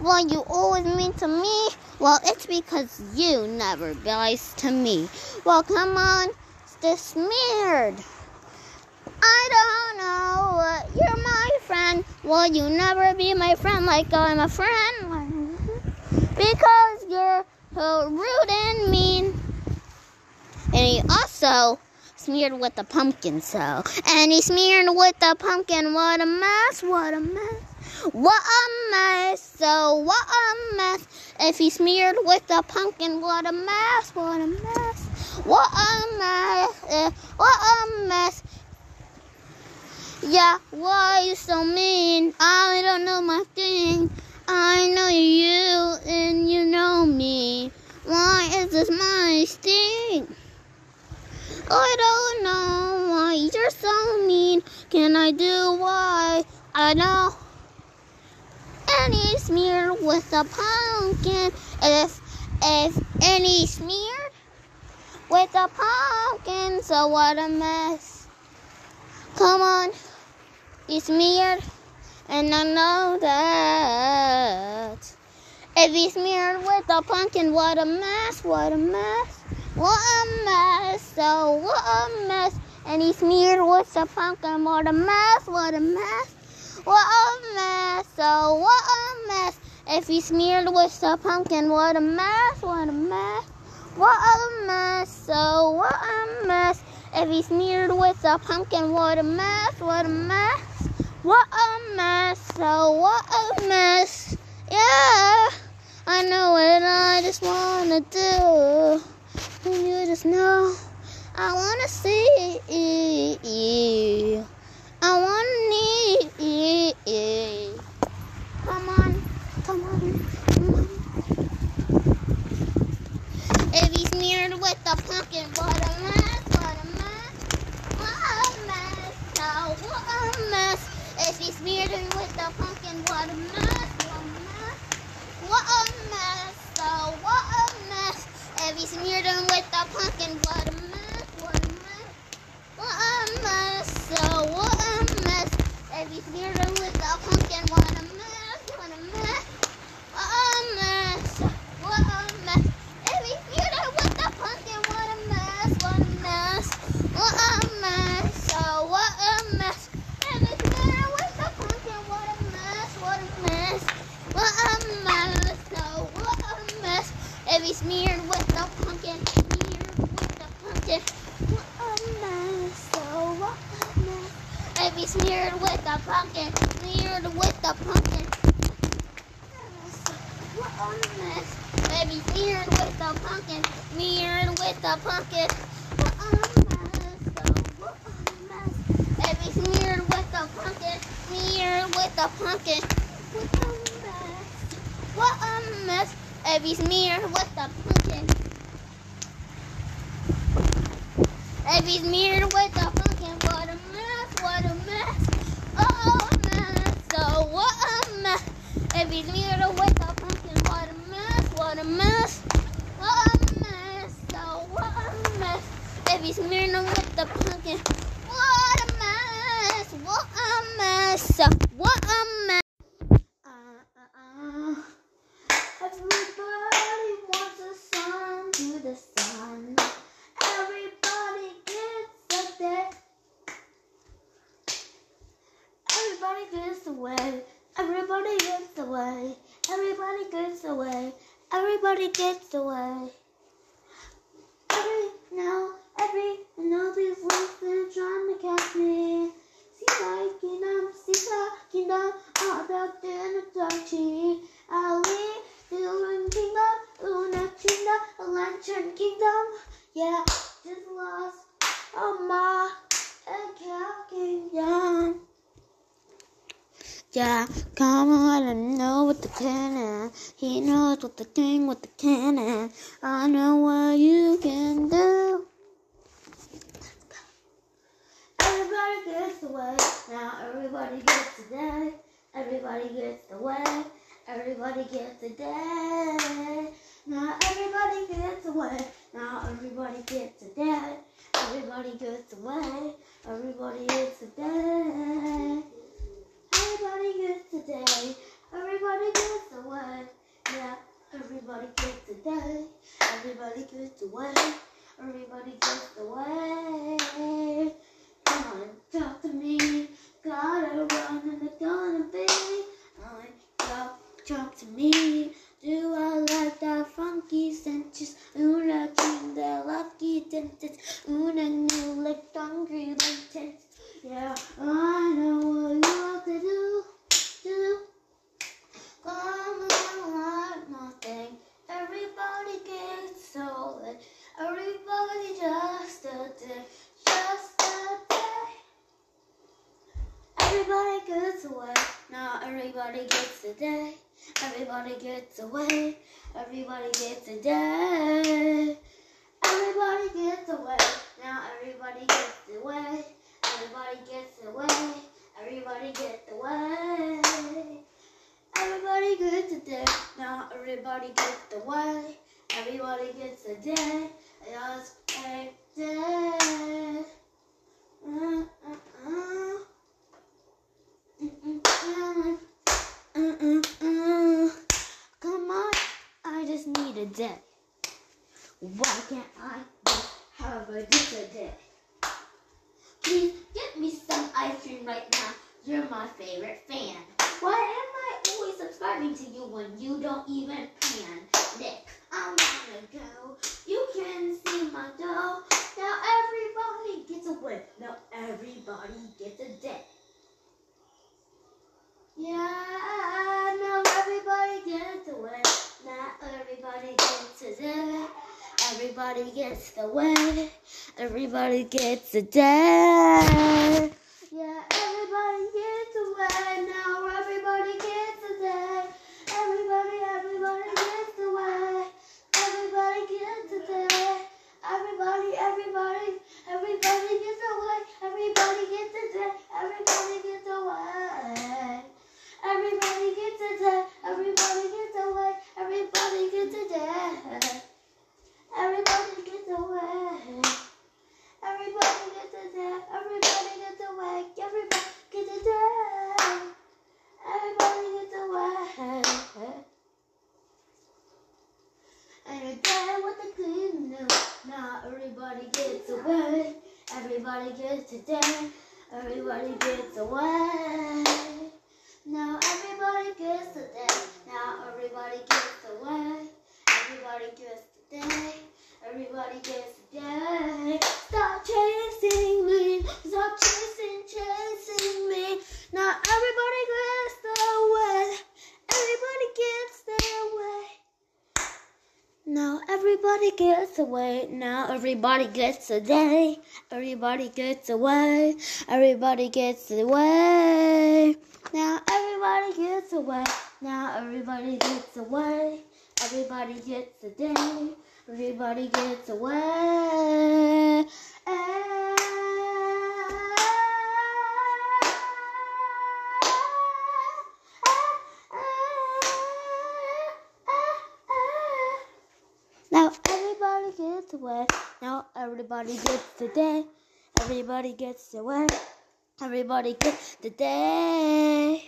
Why you always mean to me? Well, it's because you never nice to me. Well, come on, stay smeared. I don't know you're my friend. Will you never be my friend like I'm a friend? Because you're so rude and mean. And he also smeared with the pumpkin so. And he smeared with the pumpkin. What a mess, what a mess. What a mess, so what a mess. If he smeared with the pumpkin, what a mess, what a mess. What a mess, eh, what a mess. Yeah, why are you so mean? I don't know my thing. I know you and you know me. Why is this my sting? I don't know why you're so mean. Can I do why? I know. He smeared with a pumpkin. If if any smeared with a pumpkin, so what a mess. Come on, he smeared, and I know that. If he smeared with a pumpkin, what a mess, what a mess. What a mess, so what a mess. And he smeared with the pumpkin, what a mess, what a mess. What a mess, so what a mess. If he smeared with the pumpkin, what a mess, what a mess. What a mess, so what a mess. If he smeared with the pumpkin, what a mess, what a mess. What a mess, so what a mess. Yeah, I know what I just wanna do. And you just know I wanna see you. I wanna need you. Come on, come on, come on. If he smeared with the pumpkin, what a mess, what a mess, what a mess, oh, what a mess. If he smeared it with the pumpkin, what a mess, what a mess, what a mess, oh, what a mess. If he smeared him with the pumpkin, what a mess, what a mess, what a mess, oh, what a mess. If he smeared him with the pumpkin, what a mess, what a mess, what a mess, what a mess. If he smeared it with the pumpkin, what a mess, what a mess, what a mess, oh, what a mess. If he smeared it with the pumpkin, what a mess, what a mess, what a mess, oh, what a mess. If he smeared with the pumpkin, smeared with the pumpkin, what a mess, what a mess. If he smeared with the pumpkin, smeared with the pumpkin, what a mess. Baby smeared with the pumpkin, smeared with the pumpkin. What a mess, what a mess. Baby smeared with the pumpkin, smeared with the pumpkin. What a mess. What a mess. Baby smeared with the pumpkin. Baby smeared with the pumpkin. What a mess, what a mess. Oh, a mess, oh, what a mess. Baby smeared with the pumpkin. What a mess, what a mess. What a mess, oh, what a mess. Baby smeared with the pumpkin. What a mess, what a mess. What a mess. Uh, uh, uh. Everybody wants a son to the sun. Everybody gets a day. Gets away. Everybody gets away. Everybody gets away. Everybody gets away. Every now, every now these listeners trying to catch me. See my kingdom, um, see my kingdom, uh, all about the touchy. Ali, the kingdom, Una kingdom, a lantern kingdom. Yeah, just lost on my kingdom. Yeah, come on, I know what the cannon. He knows what the thing with the cannon. I know what you can do. Everybody gets away. Now everybody gets a day. Everybody gets away. Everybody gets a day. Now everybody gets away. Now everybody gets a day. Everybody gets away. Everybody gets a day. Everybody gets a day. Everybody gets away. Everybody gets away. Everybody gets away. Come on talk to me. Gotta run and it's gonna be. I talk, talk to me. Do I like that funky senses? Una king, the lucky dentist. Una new like hungry like Yeah, uh, I know what you have to do. Do. Come on, like nothing. Everybody gets solid. Everybody just a day. Just a day. Gets away. Now everybody gets a day. Everybody gets away. Everybody gets a day. Everybody gets away. Now everybody gets away. Everybody gets away. Everybody gets away. Everybody gets a day. Now everybody gets away. Everybody gets a day. Just a day. Uh, uh, uh. Mm-mm, mm-mm, mm-mm. Come on, I just need a day. Why can't I have a just day? Please get me some ice cream right now. You're my favorite fan. Why am I always subscribing to you when you don't even pan? Nick, I wanna go. You can see my dough. Now everybody gets a win. Now everybody gets a day. Yeah, now everybody gets a win. Now everybody gets a day. Everybody gets the win. Everybody gets a day. Yeah, everybody gets a win. Now everybody gets a day. Everybody, everybody gets a win. Everybody gets a day. Everybody, everybody, everybody gets away. Everybody gets a day. Everybody gets away. Everybody gets a day. Everybody gets away. Everybody gets a day. Everybody gets away. Everybody gets a day. Everybody gets away. Everybody gets a day. Everybody gets away. And a day with a clean new. Now everybody gets away. Everybody gets a day. Everybody gets away. Now everybody gets a day. Now everybody gets away. Everybody gets a day. Everybody gets a day. Stop chasing me. Stop chasing, chasing me. Now everybody gets away. Everybody gets their way. Now everybody gets away. Now everybody gets a day. Everybody gets away. Everybody gets away. Now everybody gets away. Now everybody gets away. Everybody gets a day. Everybody gets away. Now gets away. Now everybody gets the day. Everybody gets away. Everybody gets the day.